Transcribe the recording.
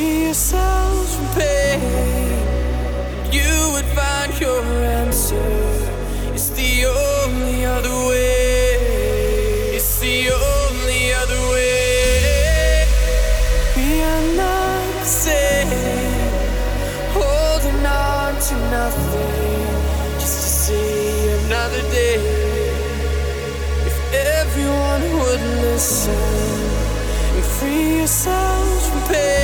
free yourselves from pain, you would find your answer. It's the only other way. It's the only other way. We are not the same, holding on to nothing just to see another day. If everyone would listen and free yourselves from pain,